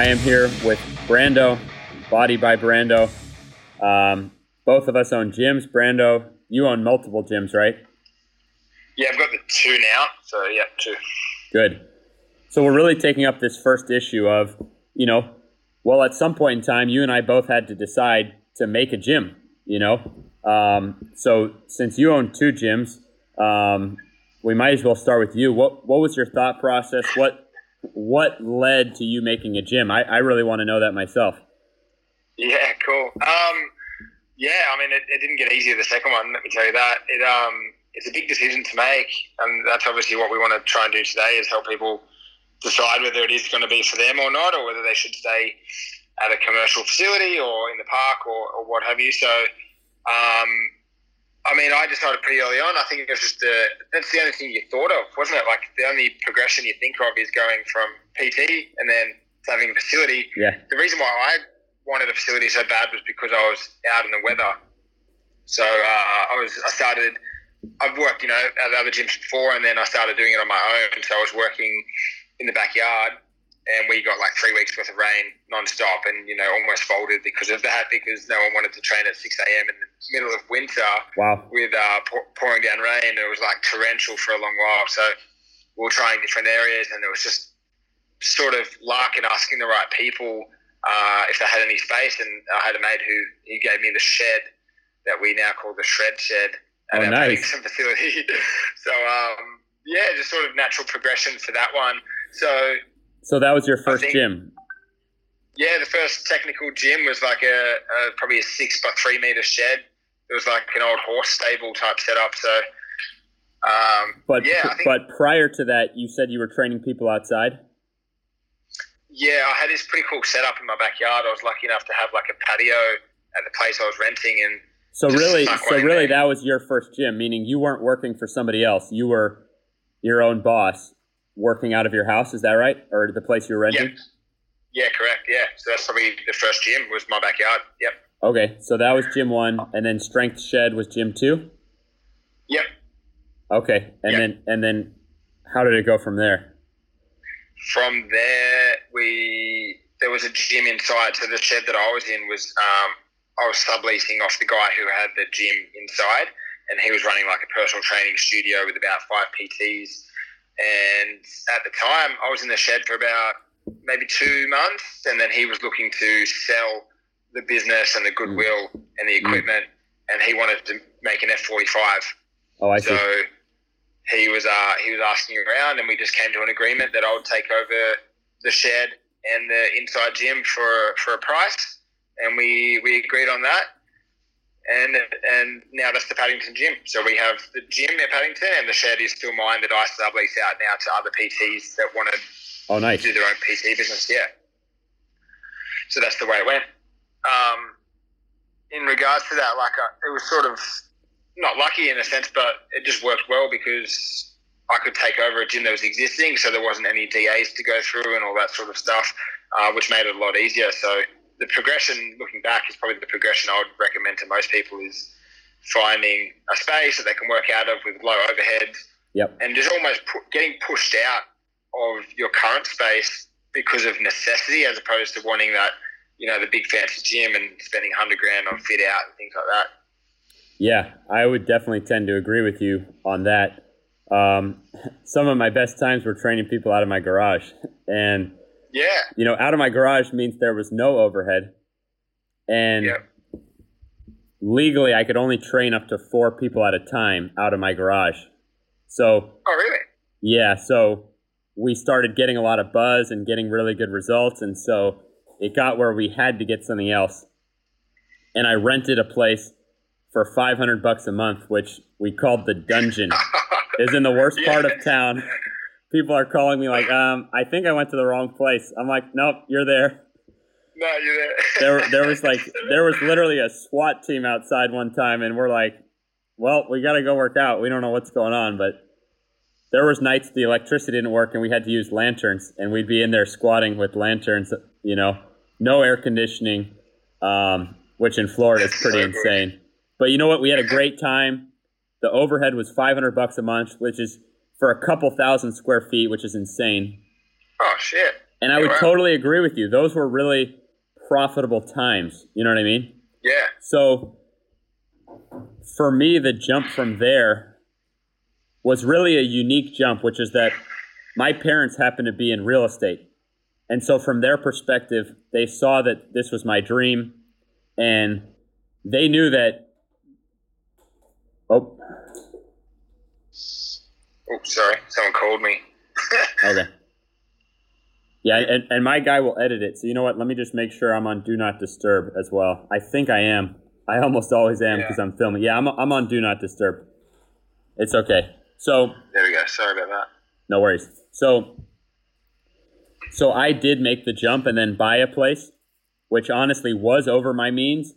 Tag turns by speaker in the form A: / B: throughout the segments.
A: I am here with Brando, Body by Brando. Um, both of us own gyms. Brando, you own multiple gyms, right?
B: Yeah, I've got the two now. So yeah, two.
A: Good. So we're really taking up this first issue of, you know, well, at some point in time, you and I both had to decide to make a gym. You know, um, so since you own two gyms, um, we might as well start with you. What what was your thought process? What what led to you making a gym? I, I really want to know that myself.
B: Yeah, cool. Um, yeah, I mean, it, it, didn't get easier the second one. Let me tell you that. It um, it's a big decision to make, and that's obviously what we want to try and do today is help people decide whether it is going to be for them or not, or whether they should stay at a commercial facility or in the park or, or what have you. So, um, I mean, I decided pretty early on. I think it was just the that's the only thing you thought of, wasn't it? Like the only progression you think of is going from PT and then having a facility.
A: Yeah.
B: The reason why I wanted a facility so bad was because I was out in the weather. So uh, I was I started. I've worked, you know, at other gyms before, and then I started doing it on my own. So I was working in the backyard and we got like three weeks worth of rain non-stop and you know almost folded because of that because no one wanted to train at 6 a.m in the middle of winter
A: wow.
B: with uh, pouring down rain it was like torrential for a long while so we were trying different areas and it was just sort of luck and asking the right people uh, if they had any space and I had a mate who he gave me the shed that we now call the shred shed
A: at oh, our nice.
B: facility so um, yeah just sort of natural progression for that one so
A: so that was your first think, gym.
B: Yeah, the first technical gym was like a, a, probably a six by three meter shed. It was like an old horse stable type setup. So, um,
A: but
B: yeah,
A: think, but prior to that, you said you were training people outside.
B: Yeah, I had this pretty cool setup in my backyard. I was lucky enough to have like a patio at the place I was renting, and
A: so really, so really, there. that was your first gym. Meaning you weren't working for somebody else. You were your own boss working out of your house. Is that right, or the place you were renting?
B: Yep. Yeah, correct. Yeah, so that's probably the first gym was my backyard. Yep.
A: Okay, so that was gym one, and then strength shed was gym two.
B: Yep.
A: Okay, and yep. then and then how did it go from there?
B: From there, we there was a gym inside. So the shed that I was in was um, I was subleasing off the guy who had the gym inside, and he was running like a personal training studio with about five PTs and at the time, I was in the shed for about maybe two months, and then he was looking to sell the business and the goodwill mm. and the equipment, mm. and he wanted to make an F forty five.
A: Oh, I see.
B: So he was uh, he was asking around, and we just came to an agreement that I would take over the shed and the inside gym for for a price, and we we agreed on that and and now that's the Paddington gym. So we have the gym at Paddington, and the shed is still mine that I sublease out now to other PTs that want to
A: oh, nice.
B: do their own PT business. Yeah. So that's the way it went. Um, in regards to that, like uh, it was sort of not lucky in a sense, but it just worked well because I could take over a gym that was existing, so there wasn't any DAs to go through and all that sort of stuff, uh, which made it a lot easier. So the progression, looking back, is probably the progression I would recommend to most people is finding a space that they can work out of with low overhead.
A: Yep.
B: And just almost pu- getting pushed out of your current space because of necessity, as opposed to wanting that, you know, the big fancy gym and spending hundred grand on fit out and things like that.
A: Yeah, I would definitely tend to agree with you on that. Um, some of my best times were training people out of my garage, and
B: yeah.
A: You know, out of my garage means there was no overhead. And
B: yep.
A: legally, I could only train up to four people at a time out of my garage. So.
B: Oh, really?
A: Yeah. So we started getting a lot of buzz and getting really good results. And so it got where we had to get something else. And I rented a place for 500 bucks a month, which we called the dungeon. is in the worst yeah. part of town people are calling me like, um, I think I went to the wrong place. I'm like, nope, you're there.
B: No, you're there.
A: there, there was like, there was literally a SWAT team outside one time, and we're like, well, we got to go work out. We don't know what's going on, but there was nights the electricity didn't work, and we had to use lanterns, and we'd be in there squatting with lanterns. You know, no air conditioning, um, which in Florida is pretty insane. But you know what? We had a great time. The overhead was 500 bucks a month, which is for a couple thousand square feet, which is insane.
B: Oh shit!
A: And I
B: Yeah,
A: would
B: wow.
A: totally agree with you. Those were really profitable times. You know what I mean?
B: Yeah.
A: So for me, the jump from there was really a unique jump, which is that my parents happened to be in real estate. And so from their perspective, they saw that this was my dream and they knew that Oh,
B: Oh, sorry. Someone called me.
A: okay. Yeah, and, and my guy will edit it. So you know what? Let me just make sure I'm on Do Not Disturb as well. I think I am. I almost always am
B: Yeah.
A: because I'm filming. Yeah, I'm, I'm on Do Not Disturb. It's okay. So
B: There we go. Sorry about that.
A: No worries. So, so I did make the jump and then buy a place, which honestly was over my means,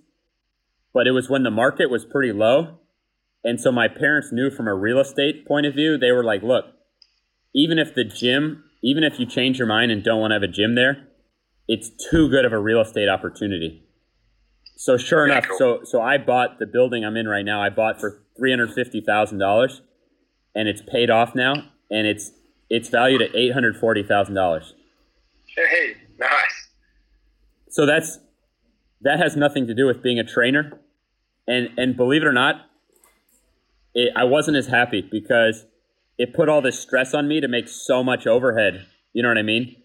A: but it was when the market was pretty low, and so my parents knew from a real estate point of view, they were like, "Look, even if the gym, even if you change your mind and don't want to have a gym there, it's too good of a real estate opportunity." So sure enough, so so I bought the building I'm in right now. I bought for three hundred fifty thousand dollars, and it's paid off now, and it's it's valued at eight hundred forty thousand dollars.
B: Hey, nice.
A: So that's that has nothing to do with being a trainer, and and believe it or not, it, I wasn't as happy because it put all this stress on me to make so much overhead. You know what I mean?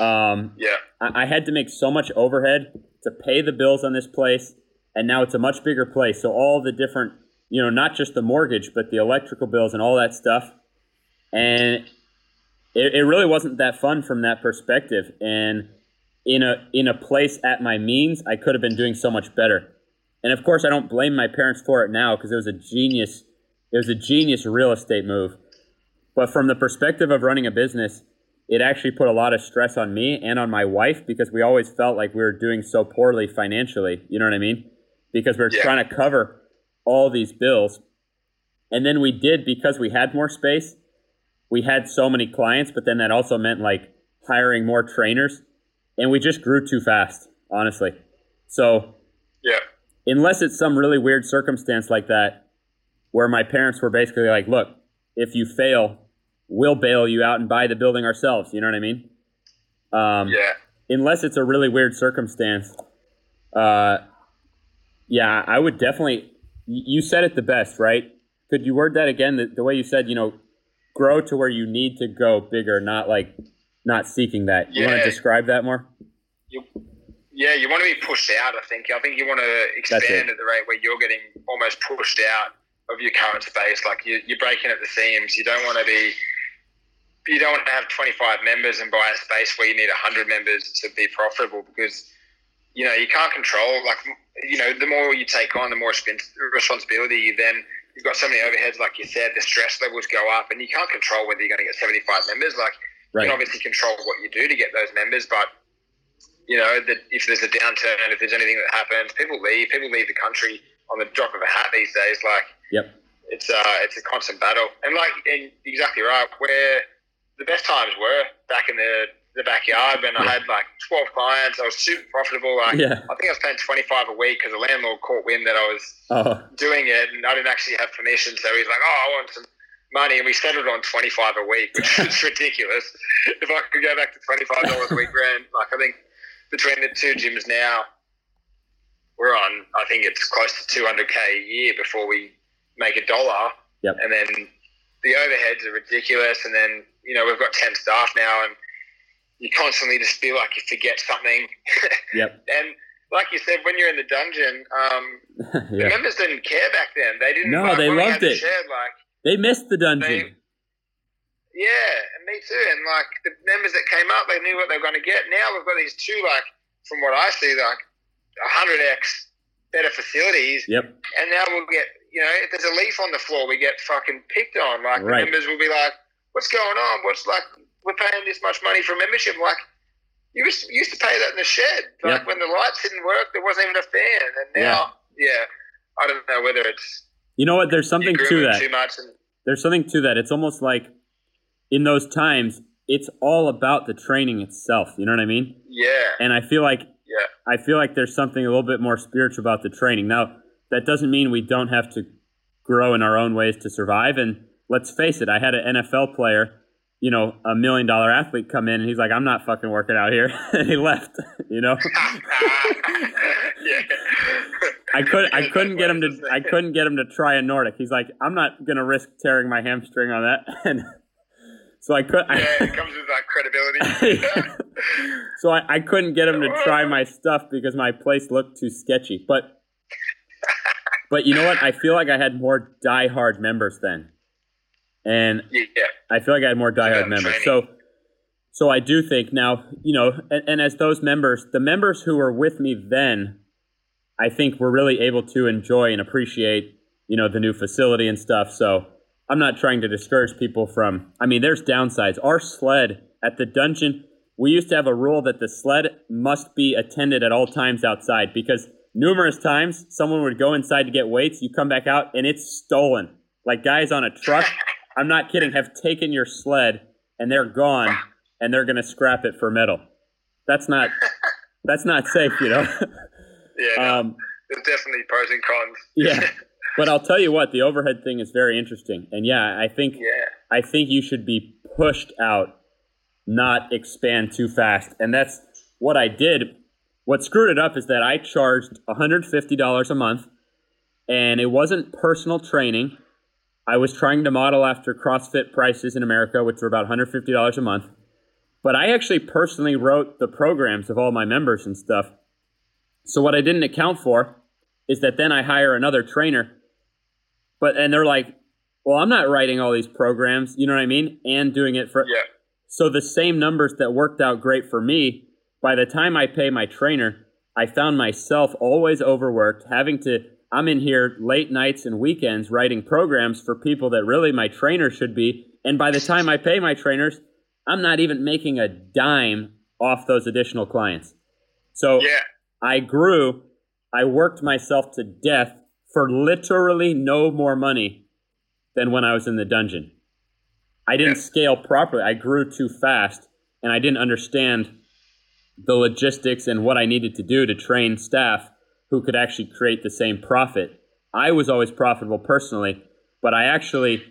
A: Um,
B: Yeah.
A: I, I had to make so much overhead to pay the bills on this place, and now it's a much bigger place. So all the different, you know, not just the mortgage, but the electrical bills and all that stuff, and it, it really wasn't that fun from that perspective. And in a in a place at my means, I could have been doing so much better. And of course, I don't blame my parents for it now because it was a genius. It was a genius real estate move. But from the perspective of running a business, it actually put a lot of stress on me and on my wife because we always felt like we were doing so poorly financially. You know what I mean? Because we are
B: Yeah.
A: trying to cover all these bills. And then we did because we had more space. We had so many clients, but then that also meant like hiring more trainers. And we just grew too fast, honestly. So
B: Yeah.
A: unless it's some really weird circumstance like that, where my parents were basically like, look, if you fail, we'll bail you out and buy the building ourselves. You know what I mean? Um,
B: Yeah.
A: Unless it's a really weird circumstance. Uh, yeah, I would definitely. You said it the best, right? Could you word that again? The, the way you said, you know, grow to where you need to go bigger, not like not seeking that. You want to describe that more?
B: You, yeah, you want to be pushed out. I think. I think you want to expand at the rate where you're getting almost pushed out of your current space. Like you, you're breaking at the seams. You don't want to be. You don't want to have 25 members and buy a space where you need 100 members to be profitable because you know you can't control. Like you know, the more you take on, the more responsibility you then. You've got so many overheads, like you said. The stress levels go up, and you can't control whether you're going to get 75 members. Like you can obviously control what you do to get those members, but you know that if there's a downturn, if there's anything that happens, people leave. People leave the country on the drop of a hat these days. Like
A: Yep.
B: it's uh, it's a constant battle, and like and exactly right. Where the best times were back in the the backyard when I had like 12 clients. I was super profitable. Like
A: Yeah.
B: I think I was paying 25 a week because the landlord caught wind that I was
A: Oh,
B: doing it, and I didn't actually have permission. So he's like, "Oh, I want some money," and we settled on twenty five a week, which is ridiculous. If I could go back to twenty five dollars a week rent, like I think between the two gyms now, we're on. I think it's close to two hundred k a year before we make a dollar,
A: Yep.
B: and then the overheads are ridiculous, and then you know we've got ten staff now, and you constantly just feel like you forget something,
A: yep.
B: and. Like you said, when you're in the dungeon, um, the members didn't care back then. They didn't.
A: No,
B: like,
A: they loved it.
B: Like,
A: They missed the dungeon.
B: They- yeah, and me too. And like the members that came up, they knew what they were going to get. Now we've got these two, like from what I see, like hundred x better facilities.
A: Yep.
B: And now we'll get, you know, if there's a leaf on the floor, we get fucking picked on. Like
A: Right.
B: the members will be like, "What's going on? What's like we're paying this much money for membership?" Like you used, you used to pay that in the shed. Like
A: Yep.
B: when the lights didn't work, there wasn't even a fan. And now, yeah, I don't know whether it's
A: You know what? There's something to that.
B: too much. And,
A: There's something to that. It's almost like in those times, it's all about the training itself. You know what I mean?
B: yeah,
A: And I feel like
B: yeah,
A: I feel like there's something a little bit more spiritual about the training. Now, that doesn't mean we don't have to grow in our own ways to survive. And let's face it, I had an NFL player you know, a million dollar athlete come in and he's like, I'm not fucking working out here. and he left, you know?
B: yeah.
A: I could I couldn't get him to I couldn't get him to try a Nordic. He's like, I'm not gonna risk tearing my hamstring on that. And so I could.
B: Yeah, it comes with that credibility.
A: so I, I couldn't get him to try my stuff because my place looked too sketchy. But but you know what? I feel like I had more diehard members then, and
B: yeah.
A: I feel like I had more diehard
B: Yeah,
A: members.
B: training.
A: So so I do think now, you know, and, and as those members, the members who were with me then, I think were really able to enjoy and appreciate, you know, the new facility and stuff. So I'm not trying to discourage people from. I mean, there's downsides. Our sled at the dungeon, we used to have a rule that the sled must be attended at all times outside because numerous times someone would go inside to get weights, you come back out and it's stolen. Like guys on a truck, I'm not kidding, have taken your sled and they're gone and they're going to scrap it for metal. That's not that's not safe, you know.
B: Yeah, no,
A: um,
B: there's definitely pros and cons.
A: yeah. But I'll tell you what, the overhead thing is very interesting. And yeah, I think
B: yeah.
A: I think you should be pushed out, not expand too fast. And that's what I did. What screwed it up is that I charged $150 a month, and it wasn't personal training. I was trying to model after CrossFit prices in America, which were about $150 a month. But I actually personally wrote the programs of all my members and stuff. So what I didn't account for is that then I hire another trainer, but and they're like, well, I'm not writing all these programs, you know what I mean, and doing it for.
B: Yeah.
A: So the same numbers that worked out great for me, by the time I pay my trainer, I found myself always overworked, having to. I'm in here late nights and weekends writing programs for people that really my trainer should be. And by the time I pay my trainers, I'm not even making a dime off those additional clients. So
B: Yeah.
A: I grew, I worked myself to death for literally no more money than when I was in the dungeon. I didn't
B: Yeah.
A: scale properly. I grew too fast and I didn't understand the logistics and what I needed to do to train staff who could actually create the same profit. I was always profitable personally, but I actually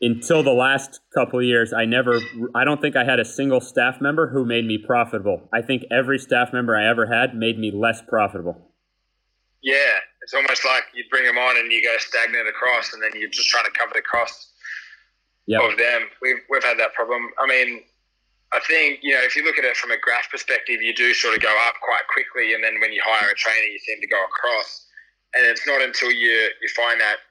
A: until the last couple of years I never I don't think I had a single staff member who made me profitable. I think every staff member I ever had made me less profitable.
B: Yeah. It's almost like you bring them on and you go stagnant across, and then you're just trying to cover the costs
A: Yep.
B: of them. We've, we've had that problem. I mean, I think, you know, if you look at it from a graph perspective, you do sort of go up quite quickly. And then when you hire a trainer, you seem to go across. And it's not until you, you find that,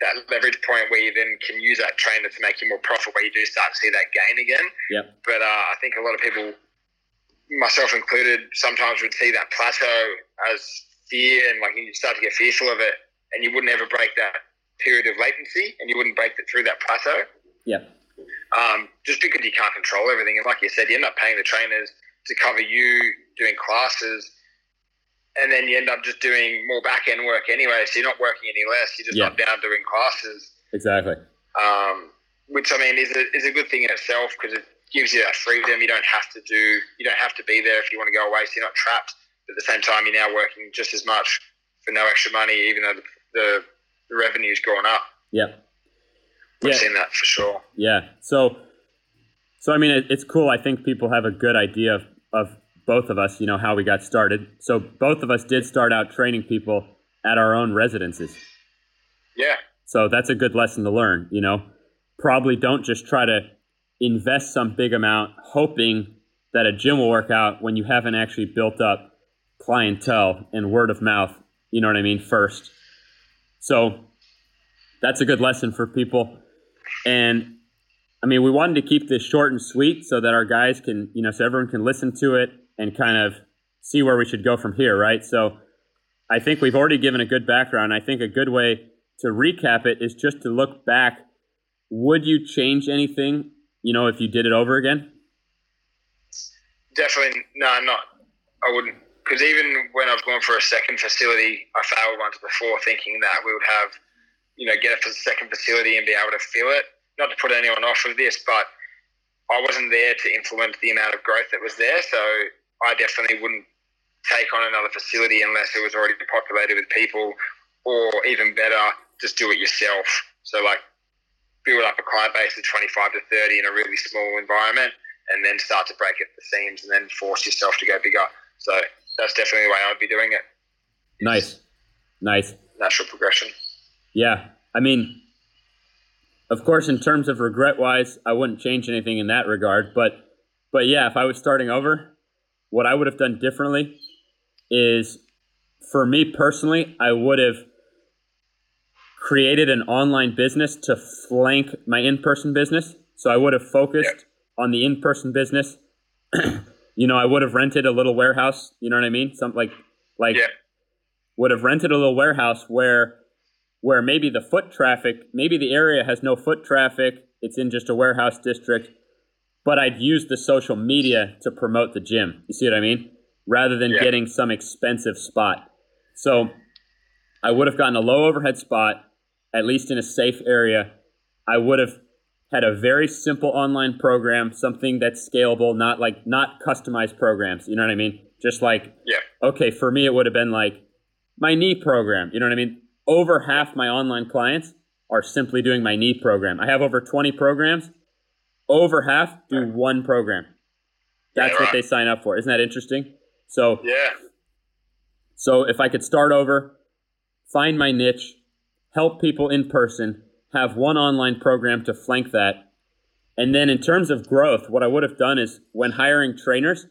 B: that leverage point where you then can use that trainer to make you more profit, where you do start to see that gain again.
A: Yep.
B: But uh, I think a lot of people, myself included, sometimes would see that plateau as fear and like you start to get fearful of it and you wouldn't ever break that period of latency and you wouldn't break it through that plateau
A: Yep.
B: Um, just because you can't control everything. And like you said, you end up paying the trainers to cover you doing classes, and then you end up just doing more back end work anyway. So you're not working any less. You're just
A: Yeah.
B: not down doing classes,
A: Exactly.
B: um, which I mean is a, is a good thing in itself because it gives you that freedom. You don't have to do, you don't have to be there if you want to go away. So you're not trapped. But at the same time, you're now working just as much for no extra money, even though the, the, the revenue's gone up.
A: Yep.
B: We've
A: Yeah.
B: seen that for sure.
A: Yeah. So, so I mean, it, it's cool. I think people have a good idea of, of both of us. You know how we got started. So both of us did start out training people at our own residences.
B: Yeah.
A: So that's a good lesson to learn. You know, probably don't just try to invest some big amount hoping that a gym will work out when you haven't actually built up clientele and word of mouth. You know what I mean? First. So that's a good lesson for people. And I mean, we wanted to keep this short and sweet so that our guys can, you know, so everyone can listen to it and kind of see where we should go from here, right? So I think we've already given a good background. I think a good way to recap it is just to look back. Would you change anything, you know, if you did it over again?
B: Definitely, no, I'm not. I wouldn't, because even when I've gone for a second facility, I failed once before, thinking that we would have, you know, get it for the second facility and be able to feel it. Not to put anyone off with this, but I wasn't there to influence the amount of growth that was there, so I definitely wouldn't take on another facility unless it was already populated with people, or even better, just do it yourself. So like build up a client base of 25 to 30 in a really small environment and then start to break at the seams and then force yourself to go bigger. So that's definitely the way I'd be doing it.
A: Nice. Nice.
B: Natural progression.
A: Yeah. I mean, of course, in terms of regret wise, I wouldn't change anything in that regard. But, but yeah, if I was starting over, what I would have done differently is for me personally, I would have created an online business to flank my in person business. So I would have focused on the in person business. you know, I would have rented a little warehouse. You know what I mean? Something like, like,
B: yeah.
A: would have rented a little warehouse where, where maybe the foot traffic, maybe the area has no foot traffic. It's in just a warehouse district, but I'd use the social media to promote the gym. You see what I mean? Rather than
B: Yeah.
A: getting some expensive spot. So I would have gotten a low overhead spot, at least in a safe area. I would have had a very simple online program, something that's scalable, not like not customized programs. You know what I mean? Just like
B: Yeah.
A: okay, for me it would have been like my knee program. You know what I mean? Over half my online clients are simply doing my knee program. I have over 20 programs. Over half do one program. That's what they sign up for. Isn't that interesting? So
B: Yeah.
A: so if I could start over, find my niche, help people in person, have one online program to flank that. And then in terms of growth, what I would have done is when hiring trainers,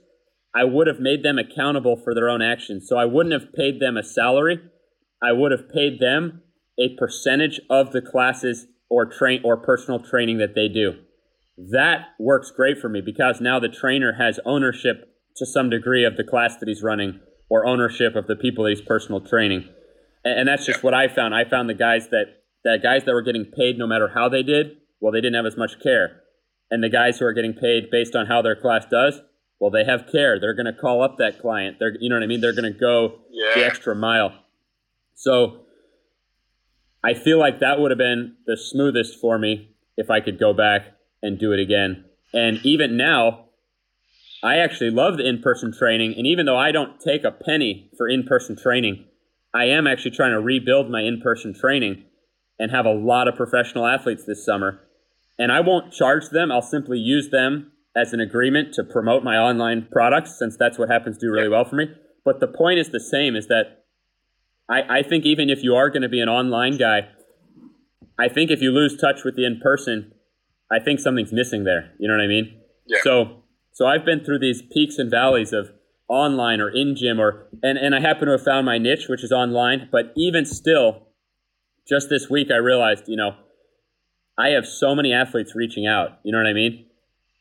A: I would have made them accountable for their own actions. So I wouldn't have paid them a salary. I would have paid them a percentage of the classes or train or personal training that they do. That works great for me because now the trainer has ownership to some degree of the class that he's running or ownership of the people that he's personal training. And, and that's just what I found. I found the guys that that guys that were getting paid no matter how they did, well, they didn't have as much care. And the guys who are getting paid based on how their class does, well, they have care. They're going to call up that client. They're, you know what I mean? They're going to go the extra mile. So I feel like that would have been the smoothest for me if I could go back and do it again. And even now, I actually love the in person training. And even though I don't take a penny for in person training, I am actually trying to rebuild my in person training and have a lot of professional athletes this summer. And I won't charge them, I'll simply use them as an agreement to promote my online products since that's what happens to do really well for me. But the point is the same is that I, I think even if you are going to be an online guy, I think if you lose touch with the in person, I think something's missing there. You know what I mean?
B: Yeah.
A: So so I've been through these peaks and valleys of online or in gym or and, and I happen to have found my niche, which is online. But even still, just this week I realized, you know, I have so many athletes reaching out. You know what I mean?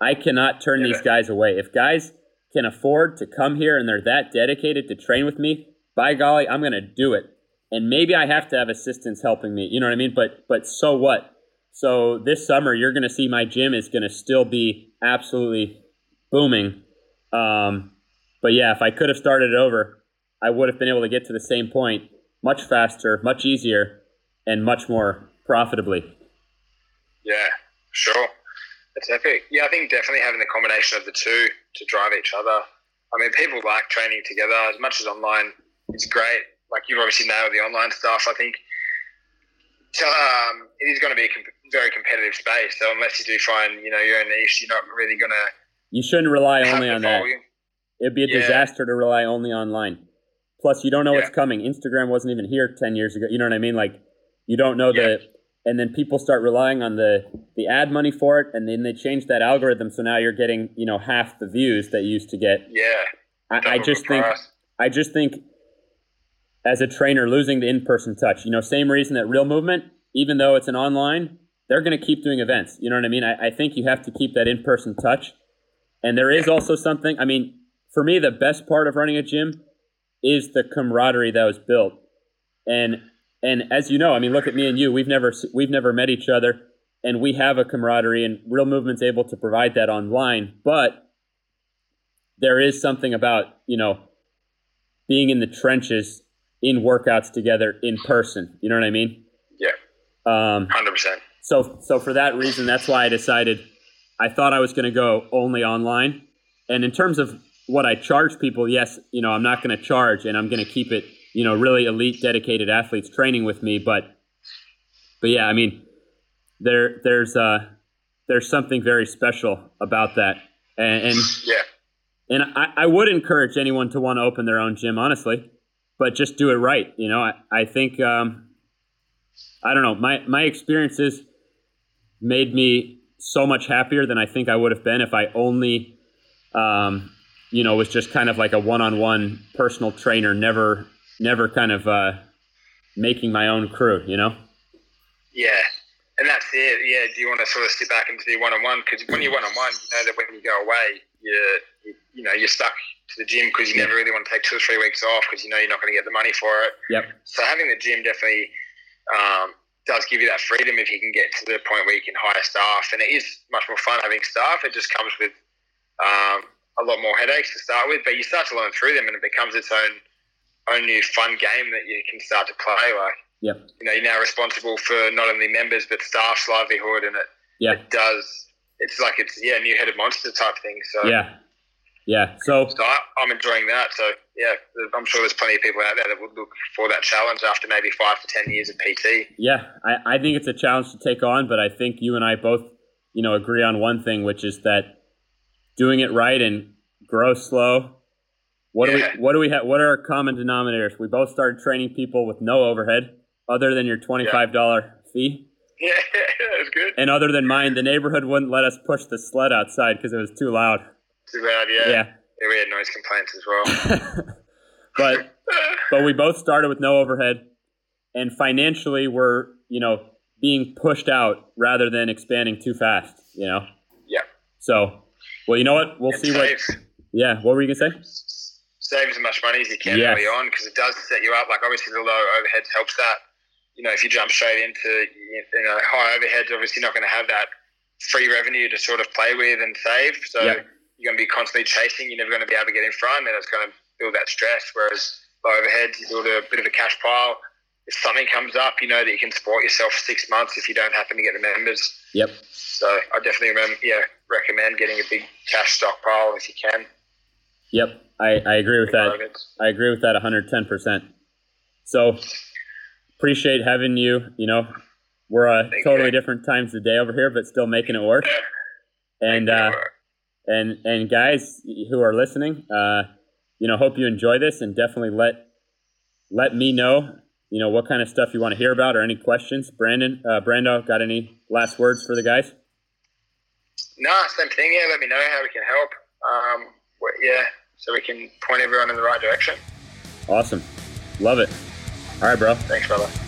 A: I cannot turn
B: Yeah.
A: these guys away. If guys can afford to come here and they're that dedicated to train with me, by golly, I'm going to do it. And maybe I have to have assistants helping me. You know what I mean? But but so what? So this summer, you're going to see my gym is going to still be absolutely booming. Um, but yeah, if I could have started it over, I would have been able to get to the same point much faster, much easier, and much more profitably.
B: Yeah, sure. That's epic. Yeah, I think definitely having the combination of the two to drive each other. I mean, people like training together as much as online. It's great. Like you've obviously nailed the online stuff. I think so, um, it is going to be a com- very competitive space. So unless you do find you know your own niche, you're not really going to
A: You shouldn't rely only on that. It'd be a
B: Yeah.
A: disaster to rely only online. Plus, you don't know what's coming. Instagram wasn't even here ten years ago. You know what I mean? Like, you don't know
B: Yeah.
A: the, and then people start relying on the the ad money for it, and then they change that algorithm. So now you're getting you know half the views that you used to get.
B: Yeah,
A: I, I just think. I just think as a trainer losing the in-person touch, you know, same reason that real movement, even though it's an online, they're going to keep doing events. You know what I mean? I, I think you have to keep that in-person touch. And there is also something, I mean, for me, the best part of running a gym is the camaraderie that was built. And, and as you know, I mean, look at me and you, we've never, we've never met each other and we have a camaraderie and real movement's able to provide that online. But there is something about, you know, being in the trenches in workouts together in person. You know what I mean?
B: Yeah,
A: Um,
B: hundred percent.
A: so, so for that reason, that's why I decided I thought I was going to go only online. And in terms of what I charge people, yes, you know, I'm not going to charge, and I'm going to keep it, you know, really elite, dedicated athletes training with me. But, but yeah, I mean, there there's uh there's something very special about that, and, and
B: yeah,
A: and I, I would encourage anyone to want to open their own gym, honestly, but just do it right. You know, I I think um, I don't know my my experiences made me so much happier than I think I would have been if I only um, you know was just kind of like a one-on-one personal trainer, never never kind of uh, making my own crew. You know.
B: Yeah, and that's it. Yeah, do you want to sort of sit back and do one on one? Because when you're one on one, you know that when you go away, you, you know you're stuck to the gym because you never really want to take two or three weeks off because you know you're not going to get the money for it.
A: Yep.
B: So having the gym definitely um, does give you that freedom if you can get to the point where you can hire staff, and it is much more fun having staff. It just comes with um, a lot more headaches to start with, but you start to learn through them, and it becomes its own own new fun game that you can start to play. Like
A: Yep.
B: you know, you're now responsible for not only members but staff's livelihood, and it
A: Yeah.
B: it does. It's like it's yeah, new headed monster type thing. So
A: Yeah. Yeah. So
B: so I, I'm enjoying that. So yeah, I'm sure there's plenty of people out there that would look for that challenge after maybe five to ten years of PT.
A: yeah, I, I think it's a challenge to take on, but I think you and I both, you know, agree on one thing, which is that doing it right and grow slow. What do we what do we have what are our common denominators? We both started training people with no overhead other than your twenty five dollar fee.
B: Yeah, that's good.
A: And other than mine, the neighborhood wouldn't let us push the sled outside because it was too loud.
B: Too bad. Yeah.
A: Yeah.
B: Yeah, we had noise complaints as well.
A: but but we both started with no overhead and financially we're you know being pushed out rather than expanding too fast you know
B: yeah.
A: so well you know what we'll
B: And
A: see what yeah what were you gonna say
B: save as much money as you can
A: Yes.
B: early on because it does set you up. Like obviously the low overheads helps that. You know, if you jump straight into you know high overheads, obviously you're not going to have that free revenue to sort of play with and save. So
A: Yeah.
B: You're going to be constantly chasing. You're never going to be able to get in front, and it's going to build that stress. Whereas low overheads, you build a bit of a cash pile. If something comes up, you know that you can support yourself six months if you don't happen to get the members.
A: yep
B: So I definitely rem- yeah recommend getting a big cash stockpile if you can.
A: yep i, I agree with that i agree with that 110% so appreciate having you you know we're uh,
B: Thank
A: totally
B: you.
A: different times of day over here but still making it work and uh, and and guys who are listening, uh, you know, hope you enjoy this and definitely let let me know, you know, what kind of stuff you want to hear about or any questions. Brandon, uh, Brando, got any last words for the guys?
B: No, same thing. Yeah, let me know how we can help. Um, yeah, so we can point everyone in the right direction.
A: Awesome, love it. All right, bro.
B: Thanks, brother.